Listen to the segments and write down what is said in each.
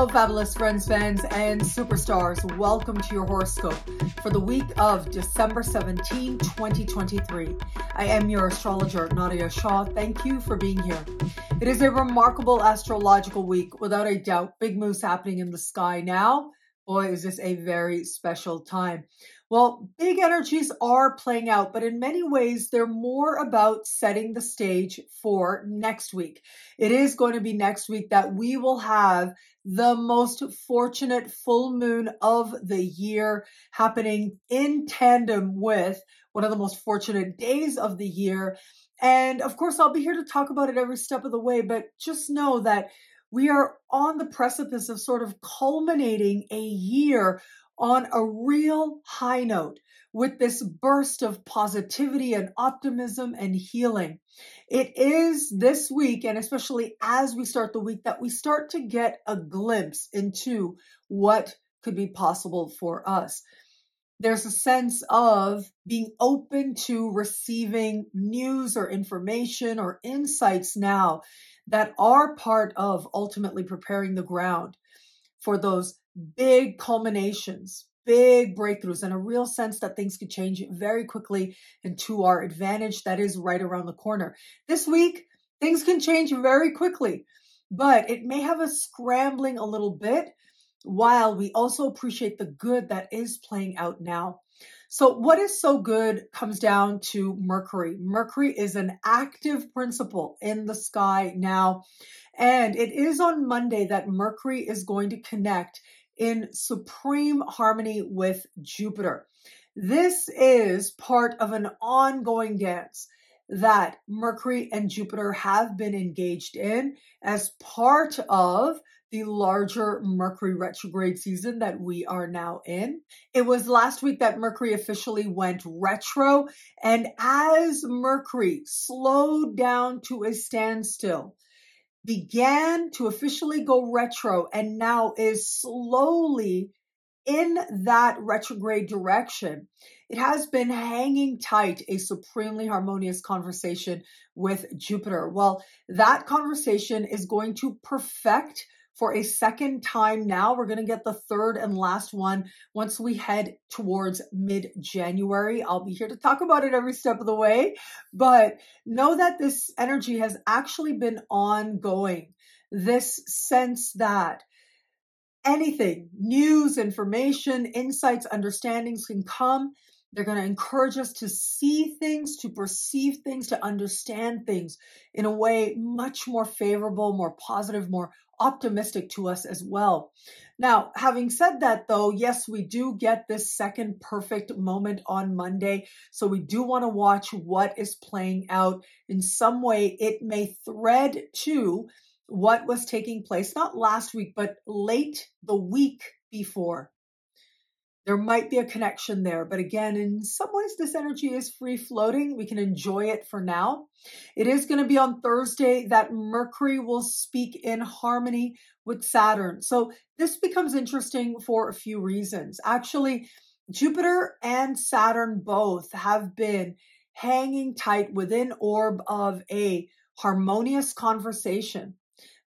Hello, fabulous friends, fans, and superstars. Welcome to your horoscope for the week of December 17, 2023. I am your astrologer, Nadiya Shah. Thank you for being here. It is a remarkable astrological week, without a doubt. Big moves happening in the sky now. Boy, is this a very special time. Well, big energies are playing out, but in many ways, they're more about setting the stage for next week. It is going to be next week that we will have the most fortunate full moon of the year happening in tandem with one of the most fortunate days of the year. And of course, I'll be here to talk about it every step of the way, but just know that we are on the precipice of sort of culminating a year on a real high note with this burst of positivity and optimism and healing. It is this week, and especially as we start the week, that we start to get a glimpse into what could be possible for us. There's a sense of being open to receiving news or information or insights now that are part of ultimately preparing the ground for those big culminations, big breakthroughs, and a real sense that things could change very quickly and to our advantage. That is right around the corner. This week, things can change very quickly, but it may have us scrambling a little bit while we also appreciate the good that is playing out now. So, what is so good comes down to Mercury. Mercury is an active principle in the sky now. And it is on Monday that Mercury is going to connect in supreme harmony with Jupiter. This is part of an ongoing dance that Mercury and Jupiter have been engaged in as part of the larger Mercury retrograde season that we are now in. It was last week that Mercury officially went retro. And as Mercury slowed down to a standstill, began to officially go retro, and now is slowly in that retrograde direction, it has been hanging tight a supremely harmonious conversation with Jupiter. Well, that conversation is going to perfect for a second time now. We're going to get the third and last one once we head towards mid January. I'll be here to talk about it every step of the way, but know that this energy has actually been ongoing. This sense that anything, news, information, insights, understandings can come. They're going to encourage us to see things, to perceive things, to understand things in a way much more favorable, more positive, more optimistic to us as well. Now, having said that, though, yes, we do get this second perfect moment on Monday. So we do want to watch what is playing out. In some way, it may thread to what was taking place, not last week, but late the week before. There might be a connection there, but again, in some ways, this energy is free floating. We can enjoy it for now. It is going to be on Thursday that Mercury will speak in harmony with Saturn. So this becomes interesting for a few reasons. Actually, Jupiter and Saturn both have been hanging tight within orb of a harmonious conversation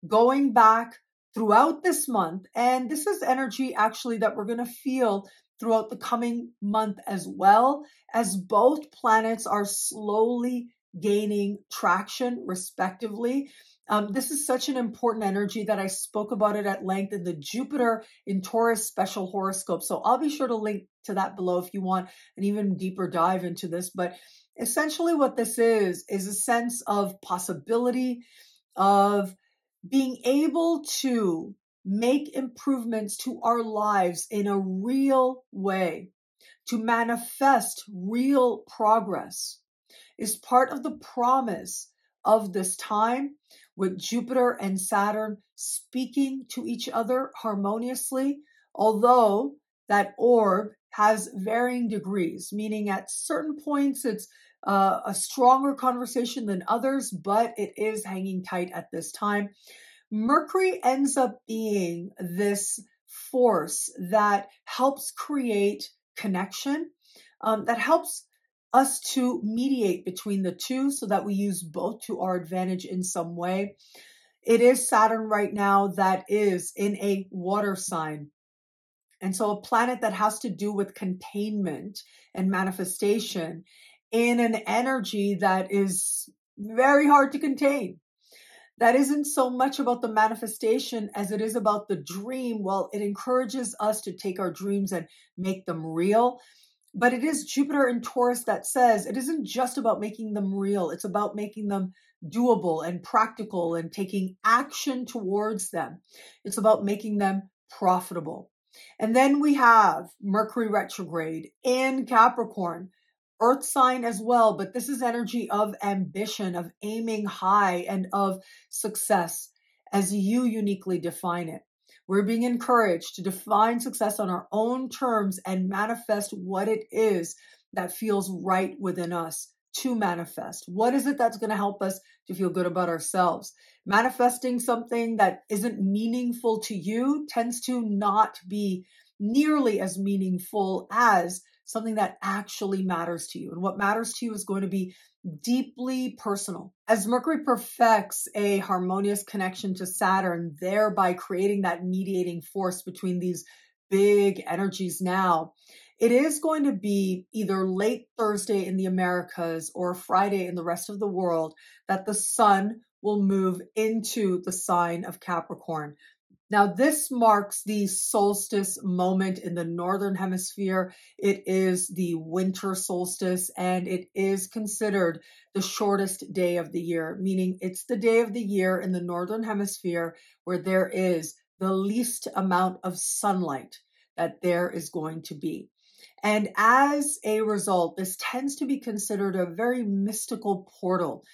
going back throughout this month. And this is energy actually that we're going to feel throughout the coming month as well, as both planets are slowly gaining traction, respectively. Um, this is such an important energy that I spoke about it at length in the Jupiter in Taurus special horoscope. So I'll be sure to link to that below if you want an even deeper dive into this. But essentially, what this is, is a sense of possibility, of being able to make improvements to our lives in a real way, to manifest real progress, is part of the promise of this time with Jupiter and Saturn speaking to each other harmoniously, although that orb has varying degrees, meaning at certain points it's uh, a stronger conversation than others, but it is hanging tight at this time. Mercury ends up being this force that helps create connection, um, that helps us to mediate between the two so that we use both to our advantage in some way. It is Saturn right now that is in a water sign. And so a planet that has to do with containment and manifestation in an energy that is very hard to contain. That isn't so much about the manifestation as it is about the dream. Well, it encourages us to take our dreams and make them real. But it is Jupiter in Taurus that says it isn't just about making them real, it's about making them doable and practical and taking action towards them. It's about making them profitable. And then we have Mercury retrograde in Capricorn, Earth sign as well, but this is energy of ambition, of aiming high, and of success as you uniquely define it. We're being encouraged to define success on our own terms and manifest what it is that feels right within us to manifest? What is it that's going to help us to feel good about ourselves? Manifesting something that isn't meaningful to you tends to not be nearly as meaningful as something that actually matters to you. And what matters to you is going to be deeply personal. As Mercury perfects a harmonious connection to Saturn, thereby creating that mediating force between these big energies now, it is going to be either late Thursday in the Americas or Friday in the rest of the world that the sun will move into the sign of Capricorn. Now, this marks the solstice moment in the northern hemisphere. It is the winter solstice and it is considered the shortest day of the year, meaning it's the day of the year in the northern hemisphere where there is the least amount of sunlight that there is going to be. And as a result, this tends to be considered a very mystical portal,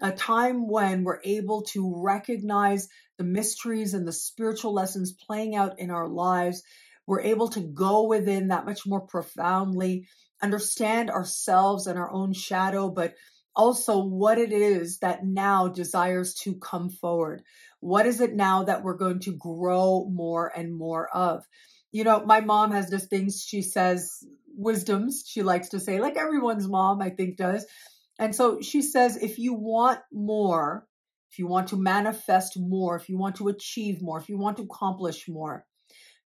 a time when we're able to recognize the mysteries and the spiritual lessons playing out in our lives. We're able to go within that much more profoundly, understand ourselves and our own shadow, but also what it is that now desires to come forward. What is it now that we're going to grow more and more of? you know, my mom has this thing she says wisdoms she likes to say, like everyone's mom, I think, does. And so she says, if you want more, if you want to manifest more, if you want to achieve more, if you want to accomplish more,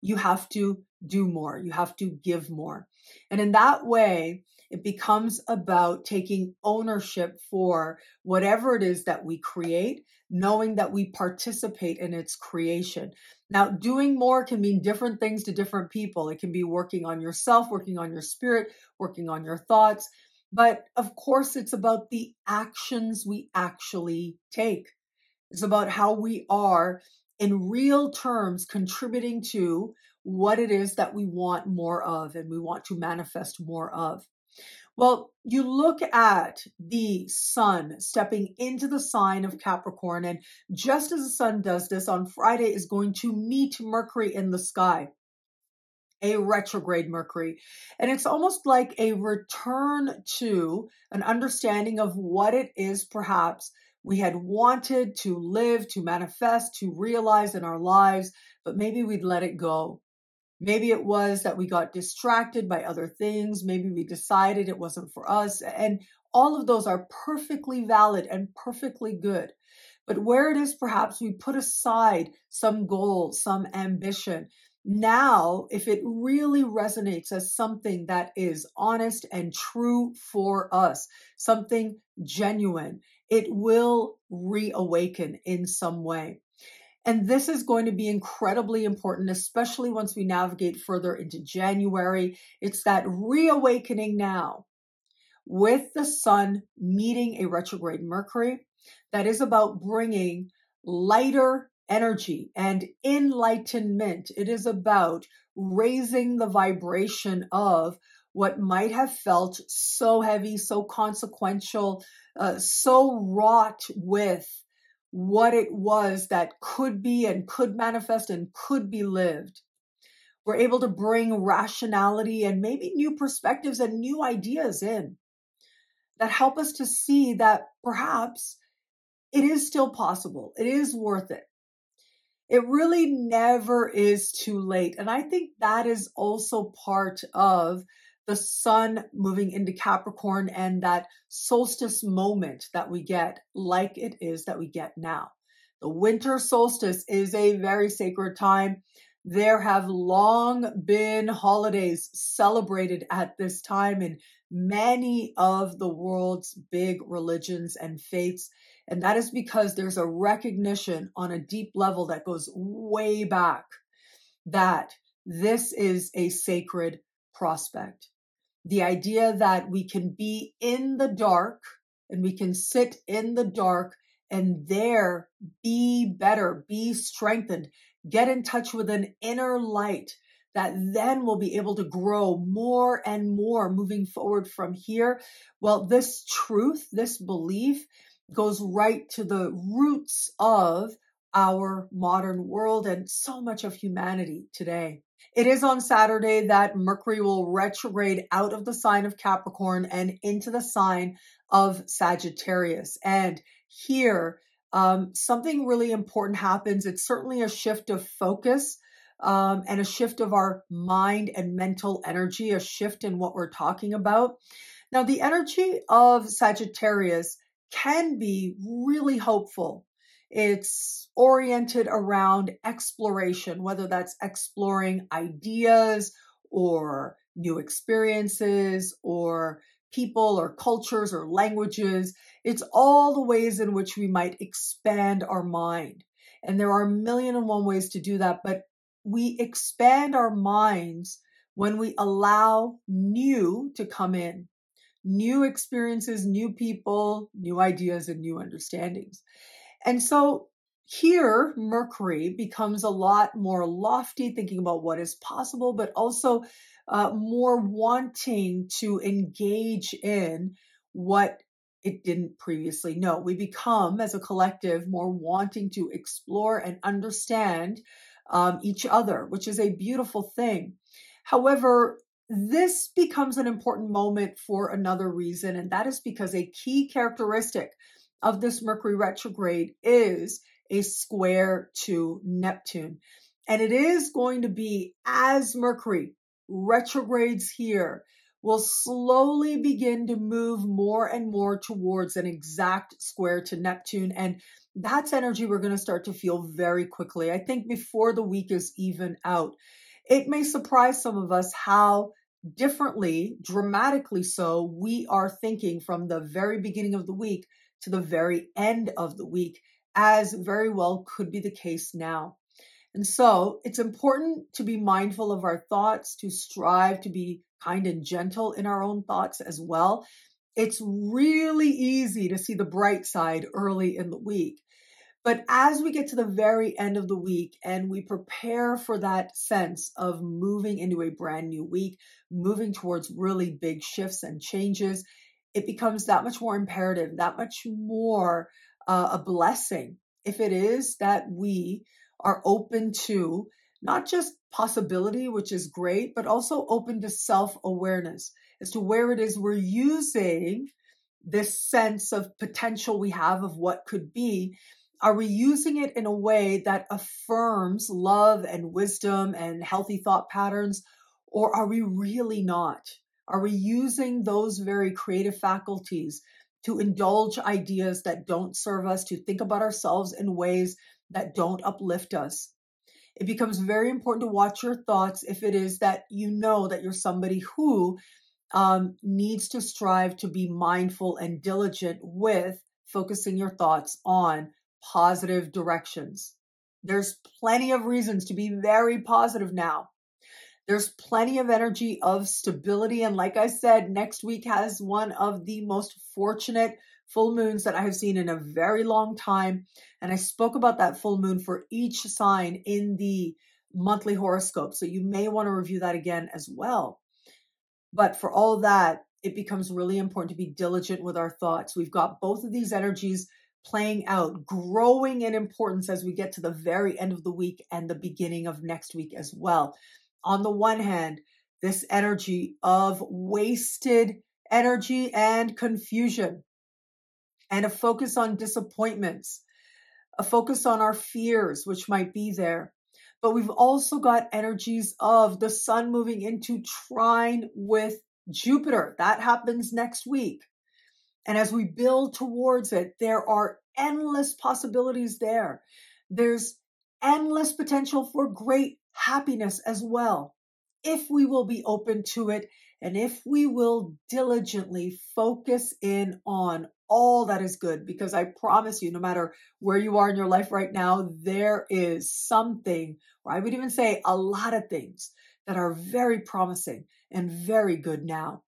you have to do more. You have to give more. And in that way, it becomes about taking ownership for whatever it is that we create, knowing that we participate in its creation. Now, doing more can mean different things to different people. It can be working on yourself, working on your spirit, working on your thoughts. But of course, it's about the actions we actually take. It's about how we are in real terms contributing to what it is that we want more of and we want to manifest more of. Well, you look at the sun stepping into the sign of Capricorn, and just as the sun does this on Friday, is going to meet Mercury in the sky, a retrograde Mercury. And it's almost like a return to an understanding of what it is perhaps we had wanted to live, to manifest, to realize in our lives, but maybe we'd let it go. Maybe it was that we got distracted by other things. Maybe we decided it wasn't for us. And all of those are perfectly valid and perfectly good. But where it is perhaps we put aside some goal, some ambition, now, if it really resonates as something that is honest and true for us, something genuine, it will reawaken in some way. And this is going to be incredibly important, especially once we navigate further into January. It's that reawakening now with the sun meeting a retrograde Mercury that is about bringing lighter energy and enlightenment. It is about raising the vibration of what might have felt so heavy, so consequential, uh, so wrought with what it was that could be and could manifest and could be lived. We're able to bring rationality and maybe new perspectives and new ideas in that help us to see that perhaps it is still possible. It is worth it. It really never is too late. And I think that is also part of the sun moving into Capricorn and that solstice moment that we get, like it is that we get now. The winter solstice is a very sacred time. There have long been holidays celebrated at this time in many of the world's big religions and faiths. And that is because there's a recognition on a deep level that goes way back that this is a sacred prospect. The idea that we can be in the dark and we can sit in the dark and there be better, be strengthened, get in touch with an inner light that then will be able to grow more and more moving forward from here. Well, this truth, this belief goes right to the roots of our modern world and so much of humanity today. It is on Saturday that Mercury will retrograde out of the sign of Capricorn and into the sign of Sagittarius. And here, um, something really important happens. It's certainly a shift of focus um, and a shift of our mind and mental energy, a shift in what we're talking about. Now, the energy of Sagittarius can be really hopeful. It's oriented around exploration, whether that's exploring ideas or new experiences or people or cultures or languages. It's all the ways in which we might expand our mind. And there are a million and one ways to do that, but we expand our minds when we allow new to come in new experiences, new people, new ideas, and new understandings. And so here, Mercury becomes a lot more lofty, thinking about what is possible, but also uh, more wanting to engage in what it didn't previously know. We become, as a collective, more wanting to explore and understand um, each other, which is a beautiful thing. However, this becomes an important moment for another reason, and that is because a key characteristic of this Mercury retrograde is a square to Neptune. And it is going to be as Mercury retrogrades here, will slowly begin to move more and more towards an exact square to Neptune. And that's energy we're going to start to feel very quickly. I think before the week is even out. It may surprise some of us how differently, dramatically so, we are thinking from the very beginning of the week to the very end of the week, as very well could be the case now. And so it's important to be mindful of our thoughts, to strive to be kind and gentle in our own thoughts as well. It's really easy to see the bright side early in the week. But as we get to the very end of the week and we prepare for that sense of moving into a brand new week, moving towards really big shifts and changes, it becomes that much more imperative, that much more uh, a blessing if it is that we are open to not just possibility, which is great, but also open to self awareness as to where it is we're using this sense of potential we have of what could be are we using it in a way that affirms love and wisdom and healthy thought patterns? Or are we really not? Are we using those very creative faculties to indulge ideas that don't serve us, to think about ourselves in ways that don't uplift us? It becomes very important to watch your thoughts if it is that you know that you're somebody who um, needs to strive to be mindful and diligent with focusing your thoughts on positive directions. There's plenty of reasons to be very positive now. There's plenty of energy of stability. And like I said, next week has one of the most fortunate full moons that I have seen in a very long time. And I spoke about that full moon for each sign in the monthly horoscope. So you may want to review that again as well. But for all that, it becomes really important to be diligent with our thoughts. We've got both of these energies playing out, growing in importance as we get to the very end of the week and the beginning of next week as well. On the one hand, this energy of wasted energy and confusion, and a focus on disappointments, a focus on our fears, which might be there. But we've also got energies of the sun moving into trine with Jupiter. That happens next week. And as we build towards it, there are endless possibilities there. There's endless potential for great happiness as well. If we will be open to it and if we will diligently focus in on all that is good, because I promise you, no matter where you are in your life right now, there is something, or I would even say a lot of things that are very promising and very good now.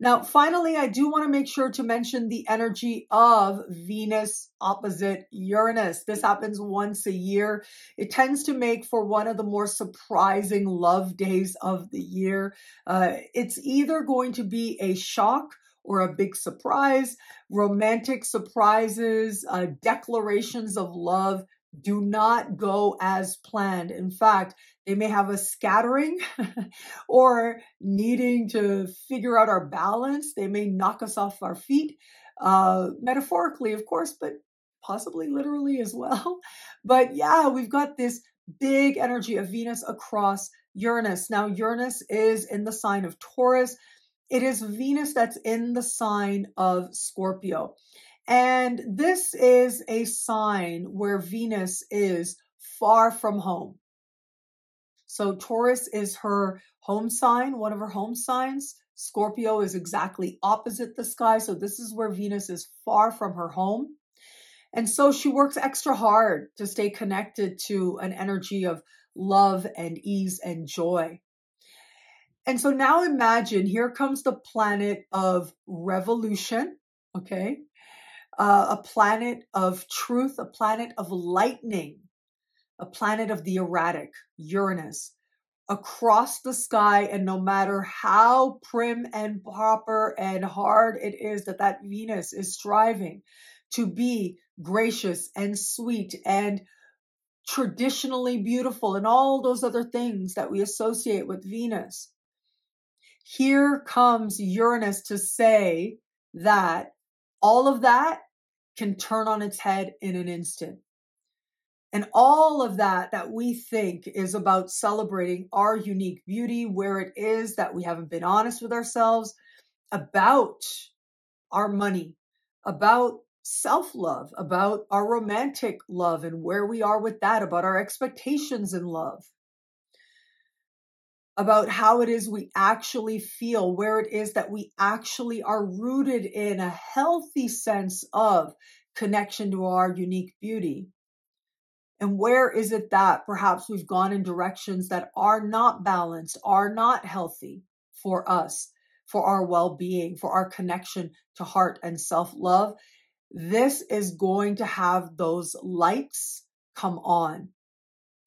Now, finally, I do want to make sure to mention the energy of Venus opposite Uranus. This happens once a year. It tends to make for one of the more surprising love days of the year. Uh, it's either going to be a shock or a big surprise, romantic surprises, uh, declarations of love do not go as planned. In fact, they may have a scattering or needing to figure out our balance. They may knock us off our feet, uh, metaphorically, of course, but possibly literally as well. But yeah, we've got this big energy of Venus across Uranus. Now, Uranus is in the sign of Taurus. It is Venus that's in the sign of Scorpio. And this is a sign where Venus is far from home. So Taurus is her home sign, one of her home signs. Scorpio is exactly opposite the sky. So this is where Venus is far from her home. And so she works extra hard to stay connected to an energy of love and ease and joy. And so now imagine here comes the planet of revolution, okay? uh, a planet of truth, a planet of lightning, a planet of the erratic, Uranus, across the sky. And no matter how prim and proper and hard it is that that Venus is striving to be gracious and sweet and traditionally beautiful and all those other things that we associate with Venus. Here comes Uranus to say that all of that can turn on its head in an instant. And all of that that we think is about celebrating our unique beauty, where it is that we haven't been honest with ourselves about our money, about self love, about our romantic love and where we are with that, about our expectations in love about how it is we actually feel, where it is that we actually are rooted in a healthy sense of connection to our unique beauty. And where is it that perhaps we've gone in directions that are not balanced, are not healthy for us, for our well being, for our connection to heart and self love? This is going to have those lights come on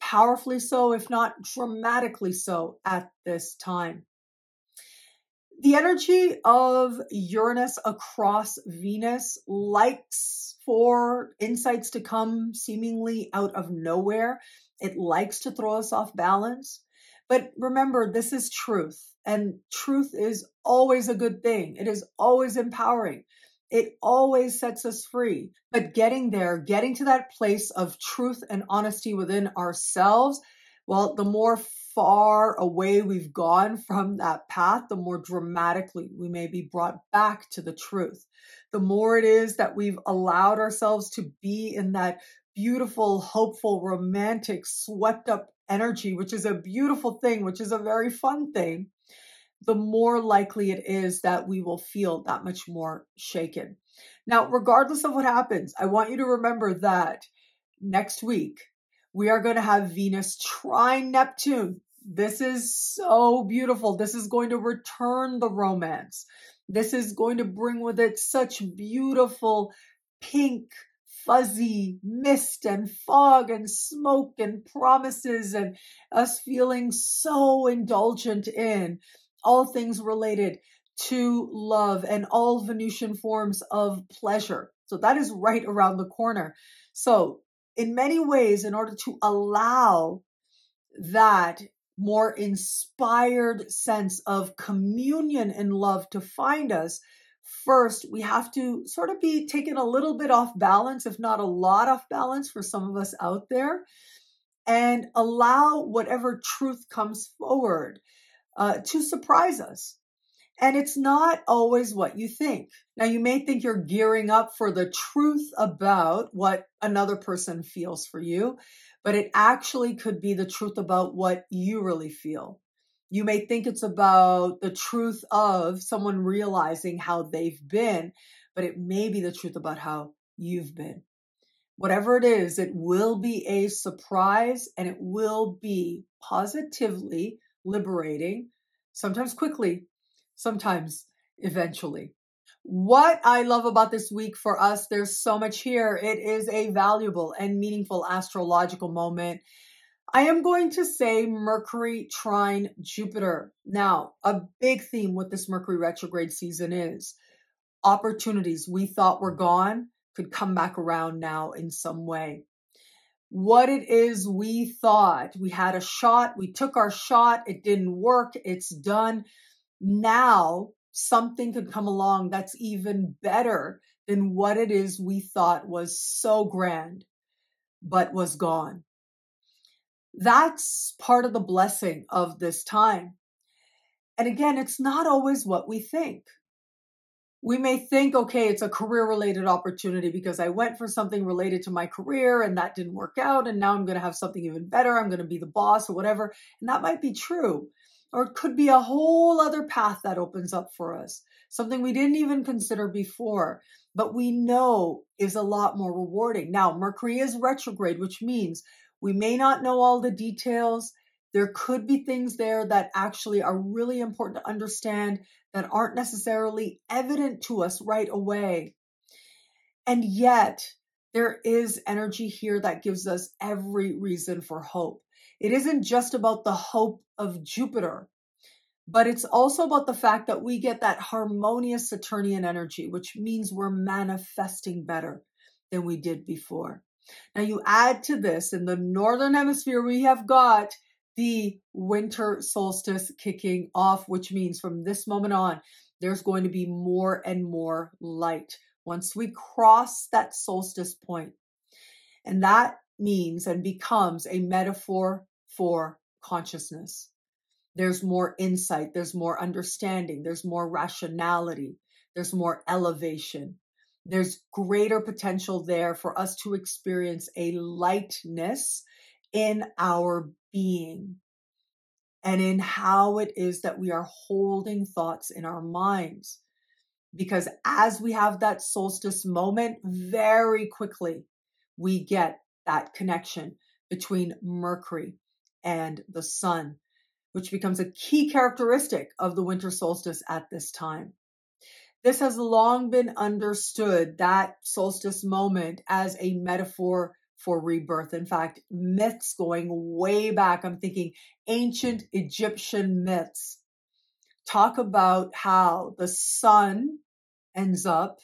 powerfully so, if not dramatically so, at this time. The energy of Uranus across Venus likes for insights to come seemingly out of nowhere. It likes to throw us off balance. But remember, this is truth, and truth is always a good thing. It is always empowering. It always sets us free. But getting there, getting to that place of truth and honesty within ourselves, well, the more far away we've gone from that path, the more dramatically we may be brought back to the truth. The more it is that we've allowed ourselves to be in that beautiful, hopeful, romantic, swept up energy, which is a beautiful thing, which is a very fun thing the more likely it is that we will feel that much more shaken. Now, regardless of what happens, I want you to remember that next week we are going to have Venus trine Neptune. This is so beautiful. This is going to return the romance. This is going to bring with it such beautiful pink, fuzzy mist and fog and smoke and promises and us feeling so indulgent in all things related to love and all Venusian forms of pleasure. So that is right around the corner. So, in many ways, in order to allow that more inspired sense of communion and love to find us, first we have to sort of be taken a little bit off balance, if not a lot off balance for some of us out there, and allow whatever truth comes forward uh, to surprise us. And it's not always what you think. Now, you may think you're gearing up for the truth about what another person feels for you, but it actually could be the truth about what you really feel. You may think it's about the truth of someone realizing how they've been, but it may be the truth about how you've been. Whatever it is, it will be a surprise and it will be positively liberating, sometimes quickly, sometimes eventually. What I love about this week for us, there's so much here. It is a valuable and meaningful astrological moment. I am going to say Mercury trine Jupiter. Now, a big theme with this Mercury retrograde season is opportunities we thought were gone could come back around now in some way. What it is we thought we had a shot, we took our shot, it didn't work, it's done now something could come along that's even better than what it is we thought was so grand, but was gone. That's part of the blessing of this time. And again, it's not always what we think. We may think, okay, it's a career related opportunity because I went for something related to my career and that didn't work out. And now I'm going to have something even better. I'm going to be the boss or whatever. And that might be true. Or it could be a whole other path that opens up for us, something we didn't even consider before, but we know is a lot more rewarding. Now, Mercury is retrograde, which means we may not know all the details. There could be things there that actually are really important to understand that aren't necessarily evident to us right away. And yet, there is energy here that gives us every reason for hope. It isn't just about the hope of Jupiter, but it's also about the fact that we get that harmonious Saturnian energy, which means we're manifesting better than we did before. Now, you add to this in the northern hemisphere, we have got the winter solstice kicking off, which means from this moment on, there's going to be more and more light once we cross that solstice point. And that means and becomes a metaphor for consciousness. There's more insight, there's more understanding, there's more rationality, there's more elevation. There's greater potential there for us to experience a lightness in our being and in how it is that we are holding thoughts in our minds. Because as we have that solstice moment, very quickly we get that connection between Mercury and the sun, which becomes a key characteristic of the winter solstice at this time. This has long been understood, that solstice moment, as a metaphor for rebirth. In fact, myths going way back, I'm thinking ancient Egyptian myths talk about how the sun ends up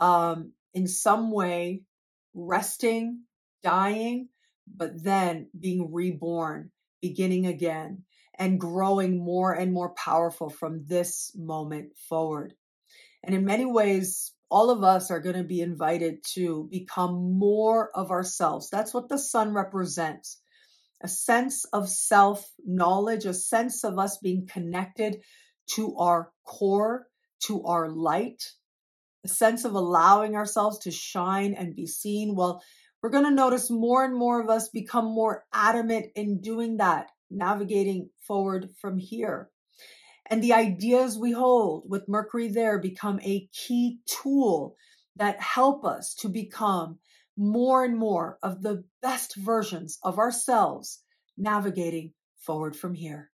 um, in some way resting, dying, but then being reborn, beginning again, and growing more and more powerful from this moment forward. And in many ways, all of us are going to be invited to become more of ourselves. That's what the sun represents a sense of self knowledge, a sense of us being connected to our core, to our light, a sense of allowing ourselves to shine and be seen. Well, we're going to notice more and more of us become more adamant in doing that, navigating forward from here. And the ideas we hold with Mercury there become a key tool that help us to become more and more of the best versions of ourselves navigating forward from here.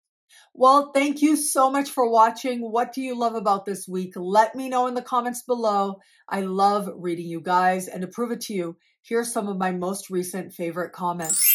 Well, thank you so much for watching. What do you love about this week? Let me know in the comments below. I love reading you guys. And to prove it to you, here's some of my most recent favorite comments.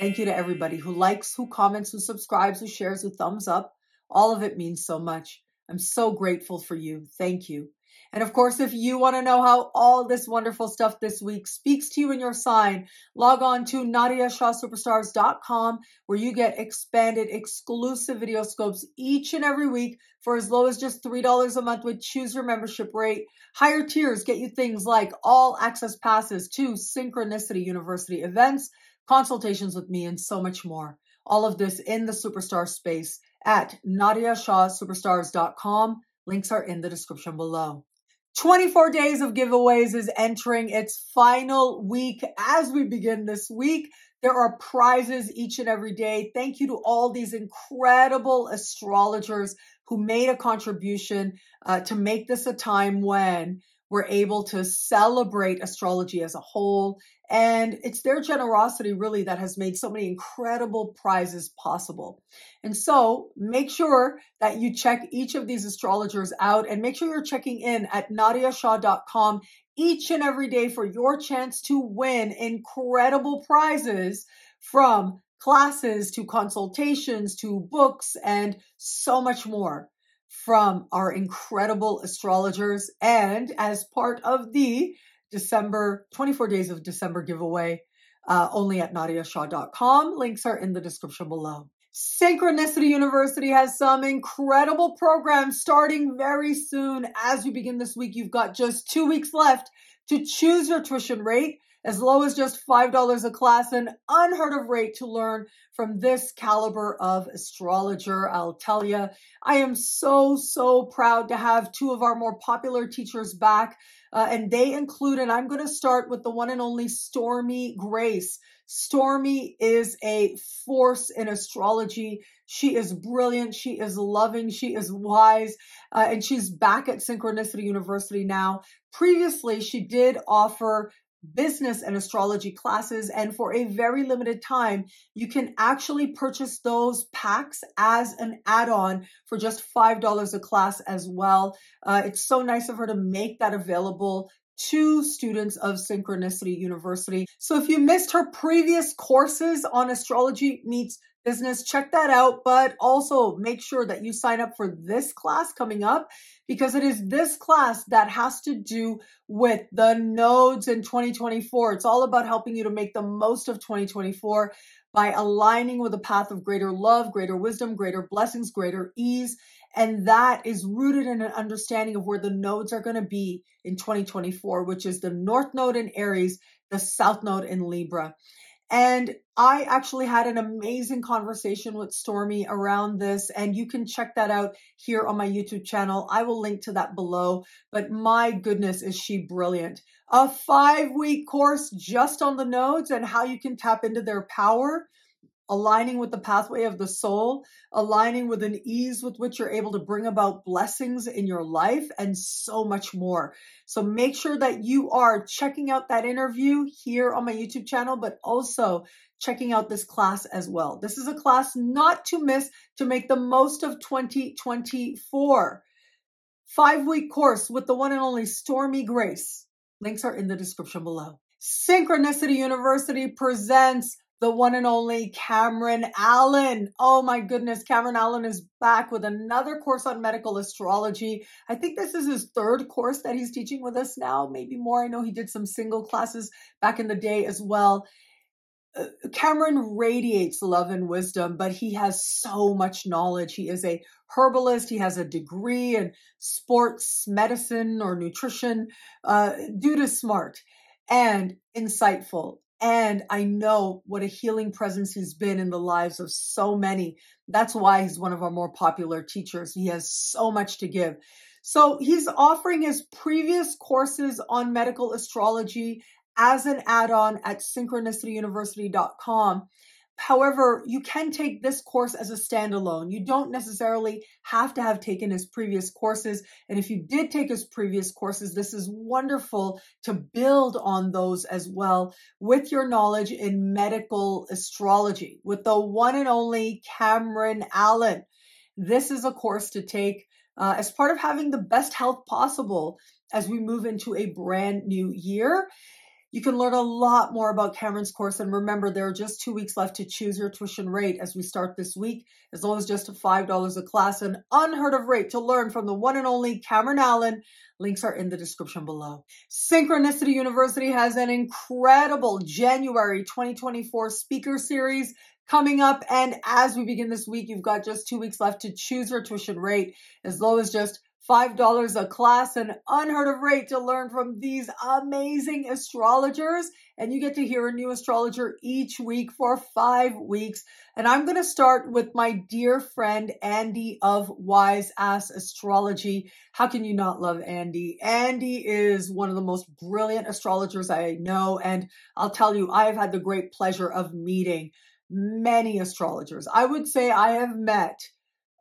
Thank you to everybody who likes, who comments, who subscribes, who shares, who thumbs up. All of it means so much. I'm so grateful for you. Thank you. And of course, if you want to know how all this wonderful stuff this week speaks to you in your sign, log on to NadiyaShahSuperstars.com where you get expanded exclusive video scopes each and every week for as low as just $3 a month with choose your membership rate. Higher tiers get you things like all access passes to Synchronicity University events, consultations with me, and so much more. All of this in the superstar space at nadiyashahsuperstars.com. Links are in the description below. 24 days of giveaways is entering its final week as we begin this week. There are prizes each and every day. Thank you to all these incredible astrologers who made a contribution uh, to make this a time when we're able to celebrate astrology as a whole. And it's their generosity really that has made so many incredible prizes possible. And so make sure that you check each of these astrologers out and make sure you're checking in at nadiyashah.com each and every day for your chance to win incredible prizes from classes to consultations to books and so much more from our incredible astrologers. And as part of the December 24 days of December giveaway, uh, only at nadiyashah.com. Links are in the description below. Synchronicity University has some incredible programs starting very soon. As you begin this week, you've got just two weeks left to choose your tuition rate as low as just $5 a class, an unheard of rate to learn from this caliber of astrologer. I'll tell you, I am so, so proud to have two of our more popular teachers back. Uh, and they include, and I'm going to start with the one and only Stormie Grace. Stormie is a force in astrology. She is brilliant. She is loving. She is wise. Uh, and she's back at Synchronicity University now. Previously, she did offer business and astrology classes. And for a very limited time, you can actually purchase those packs as an add on for just $5 a class as well. Uh, it's so nice of her to make that available to students of Synchronicity University. So if you missed her previous courses on astrology meets business, check that out. But also make sure that you sign up for this class coming up because it is this class that has to do with the nodes in 2024. It's all about helping you to make the most of 2024 by aligning with a path of greater love, greater wisdom, greater blessings, greater ease. And that is rooted in an understanding of where the nodes are going to be in 2024, which is the North Node in Aries, the South Node in Libra. And I actually had an amazing conversation with Stormie around this, and you can check that out here on my YouTube channel. I will link to that below. But my goodness, is she brilliant! A five week course just on the nodes and how you can tap into their power aligning with the pathway of the soul, aligning with an ease with which you're able to bring about blessings in your life, and so much more. So make sure that you are checking out that interview here on my YouTube channel, but also checking out this class as well. This is a class not to miss to make the most of 2024. Five week course with the one and only Stormie Grace. Links are in the description below. Synchronicity University presents the one and only Cameron Allen. Oh my goodness, Cameron Allen is back with another course on medical astrology. I think this is his third course that he's teaching with us now, maybe more. I know he did some single classes back in the day as well. Uh, Cameron radiates love and wisdom, but he has so much knowledge. He is a herbalist. He has a degree in sports medicine or nutrition, uh, due to smart and insightful and I know what a healing presence he's been in the lives of so many. That's why he's one of our more popular teachers. He has so much to give. So he's offering his previous courses on medical astrology as an add on at synchronicityuniversity.com. However, you can take this course as a standalone. You don't necessarily have to have taken his previous courses. And if you did take his previous courses, this is wonderful to build on those as well with your knowledge in medical astrology with the one and only Cameron Allen. This is a course to take uh, as part of having the best health possible as we move into a brand new year. You can learn a lot more about Cameron's course. And remember, there are just two weeks left to choose your tuition rate as we start this week, as long as just $5 a class, an unheard of rate to learn from the one and only Cameron Allen. Links are in the description below. Synchronicity University has an incredible January 2024 speaker series coming up. And as we begin this week, you've got just two weeks left to choose your tuition rate as low as just $5 a class, an unheard of rate to learn from these amazing astrologers. And you get to hear a new astrologer each week for five weeks. And I'm going to start with my dear friend Andy of Wise Ass Astrology. How can you not love Andy? Andy is one of the most brilliant astrologers I know. And I'll tell you, I have had the great pleasure of meeting many astrologers. I would say I have met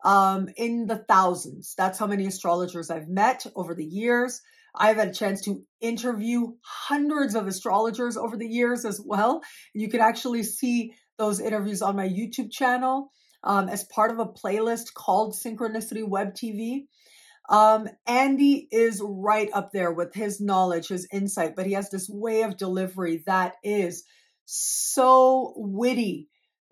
um, in the thousands. That's how many astrologers I've met over the years. I've had a chance to interview hundreds of astrologers over the years as well. You can actually see those interviews on my YouTube channel um, as part of a playlist called Synchronicity Web TV. Um, Andy is right up there with his knowledge, his insight, but he has this way of delivery that is so witty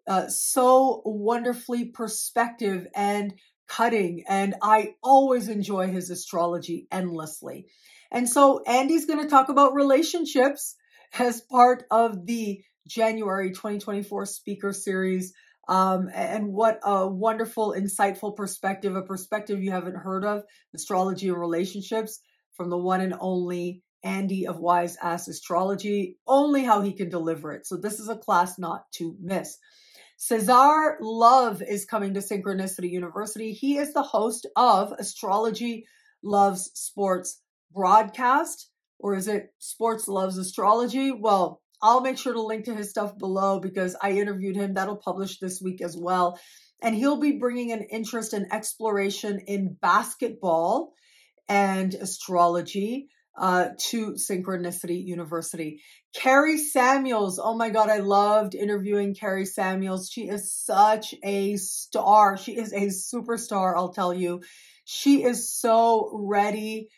uh, so wonderfully perspective and cutting. And I always enjoy his astrology endlessly. And so Andy's going to talk about relationships as part of the January 2024 speaker series. Um, and what a wonderful, insightful perspective, a perspective you haven't heard of, astrology and relationships from the one and only Andy of Wise Ass Astrology, only how he can deliver it. So this is a class not to miss. Cesar Love is coming to Synchronicity University. He is the host of Astrology Loves Sports broadcast, or is it Sports Loves Astrology? Well, I'll make sure to link to his stuff below because I interviewed him. That'll publish this week as well. And he'll be bringing an interest and exploration in basketball and astrology uh, to Synchronicity University. Carrie Samuels. Oh my God, I loved interviewing Carrie Samuels. She is such a star. She is a superstar, I'll tell you. She is so ready.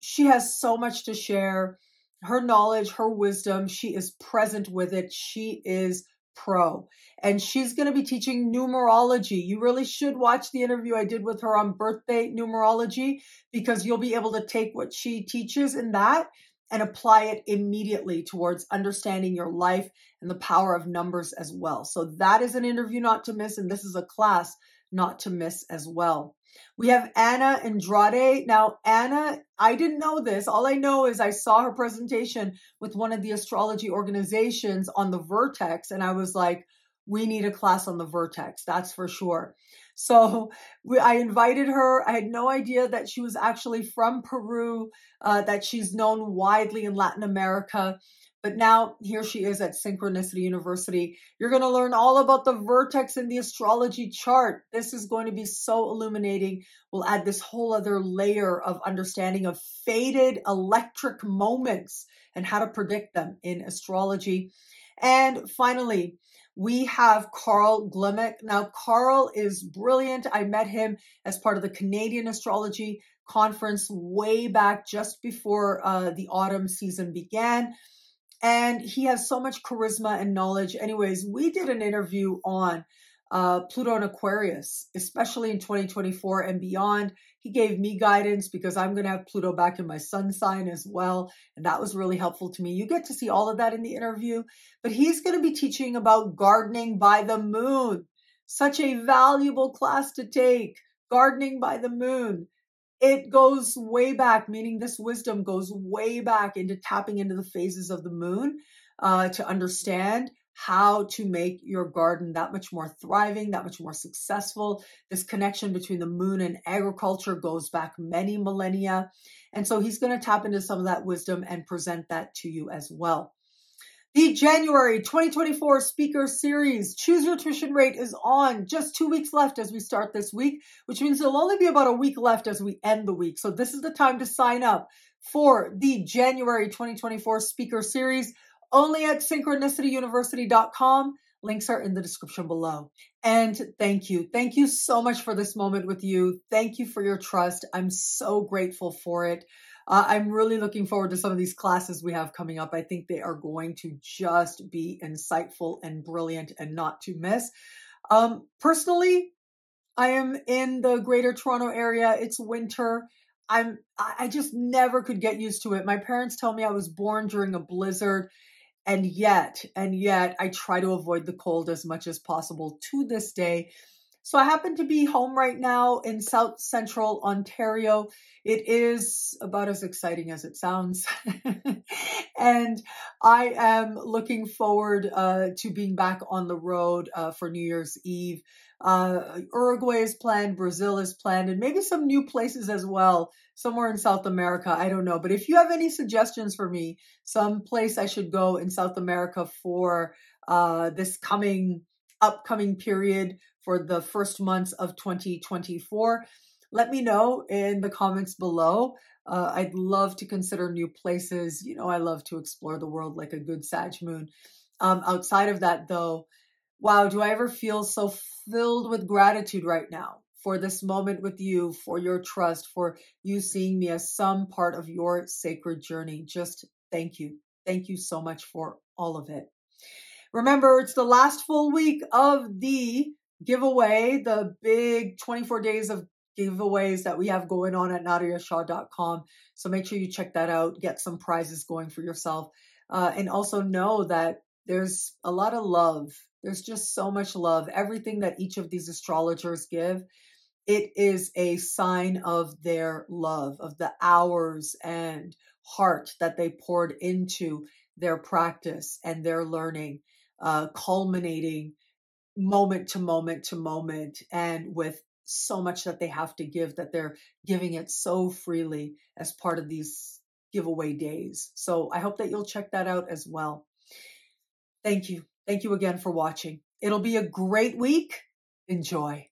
She has so much to share. Her knowledge, her wisdom, she is present with it. She is pro and she's going to be teaching numerology. You really should watch the interview I did with her on birthday numerology because you'll be able to take what she teaches in that and apply it immediately towards understanding your life and the power of numbers as well. So that is an interview not to miss and this is a class not to miss as well. We have Anna Andrade. Now, Anna, I didn't know this. All I know is I saw her presentation with one of the astrology organizations on the Vertex, and I was like, we need a class on the Vertex, that's for sure. So we, I invited her. I had no idea that she was actually from Peru, uh, that she's known widely in Latin America. But now here she is at Synchronicity University. You're going to learn all about the vertex in the astrology chart. This is going to be so illuminating. We'll add this whole other layer of understanding of faded electric moments and how to predict them in astrology. And finally, we have Carl Glimmick. Now, Carl is brilliant. I met him as part of the Canadian Astrology Conference way back just before uh, the autumn season began and he has so much charisma and knowledge. Anyways, we did an interview on uh, Pluto and Aquarius, especially in 2024 and beyond. He gave me guidance because I'm going to have Pluto back in my sun sign as well. And that was really helpful to me. You get to see all of that in the interview. But he's going to be teaching about gardening by the moon. Such a valuable class to take. Gardening by the moon it goes way back, meaning this wisdom goes way back into tapping into the phases of the moon uh, to understand how to make your garden that much more thriving, that much more successful. This connection between the moon and agriculture goes back many millennia. And so he's going to tap into some of that wisdom and present that to you as well. The January 2024 speaker series, Choose Your Tuition Rate, is on. Just two weeks left as we start this week, which means there'll only be about a week left as we end the week. So this is the time to sign up for the January 2024 speaker series only at synchronicityuniversity.com. Links are in the description below. And thank you. Thank you so much for this moment with you. Thank you for your trust. I'm so grateful for it. Uh, I'm really looking forward to some of these classes we have coming up. I think they are going to just be insightful and brilliant and not to miss. Um, personally, I am in the greater Toronto area. It's winter. I'm I just never could get used to it. My parents tell me I was born during a blizzard and yet and yet I try to avoid the cold as much as possible to this day. So I happen to be home right now in South Central Ontario. It is about as exciting as it sounds. and I am looking forward uh, to being back on the road uh, for New Year's Eve. Uh, Uruguay is planned, Brazil is planned, and maybe some new places as well, somewhere in South America. I don't know. But if you have any suggestions for me, some place I should go in South America for uh, this coming upcoming period for the first months of 2024, let me know in the comments below. Uh, I'd love to consider new places. You know, I love to explore the world like a good Sag moon. Um, outside of that, though, wow, do I ever feel so filled with gratitude right now for this moment with you, for your trust, for you seeing me as some part of your sacred journey. Just thank you. Thank you so much for all of it. Remember, it's the last full week of the giveaway, the big 24 days of giveaways that we have going on at nadiyashah.com. So make sure you check that out, get some prizes going for yourself. Uh, and also know that there's a lot of love. There's just so much love. Everything that each of these astrologers give, it is a sign of their love, of the hours and heart that they poured into their practice and their learning, uh, culminating moment to moment to moment and with so much that they have to give that they're giving it so freely as part of these giveaway days. So I hope that you'll check that out as well. Thank you. Thank you again for watching. It'll be a great week. Enjoy.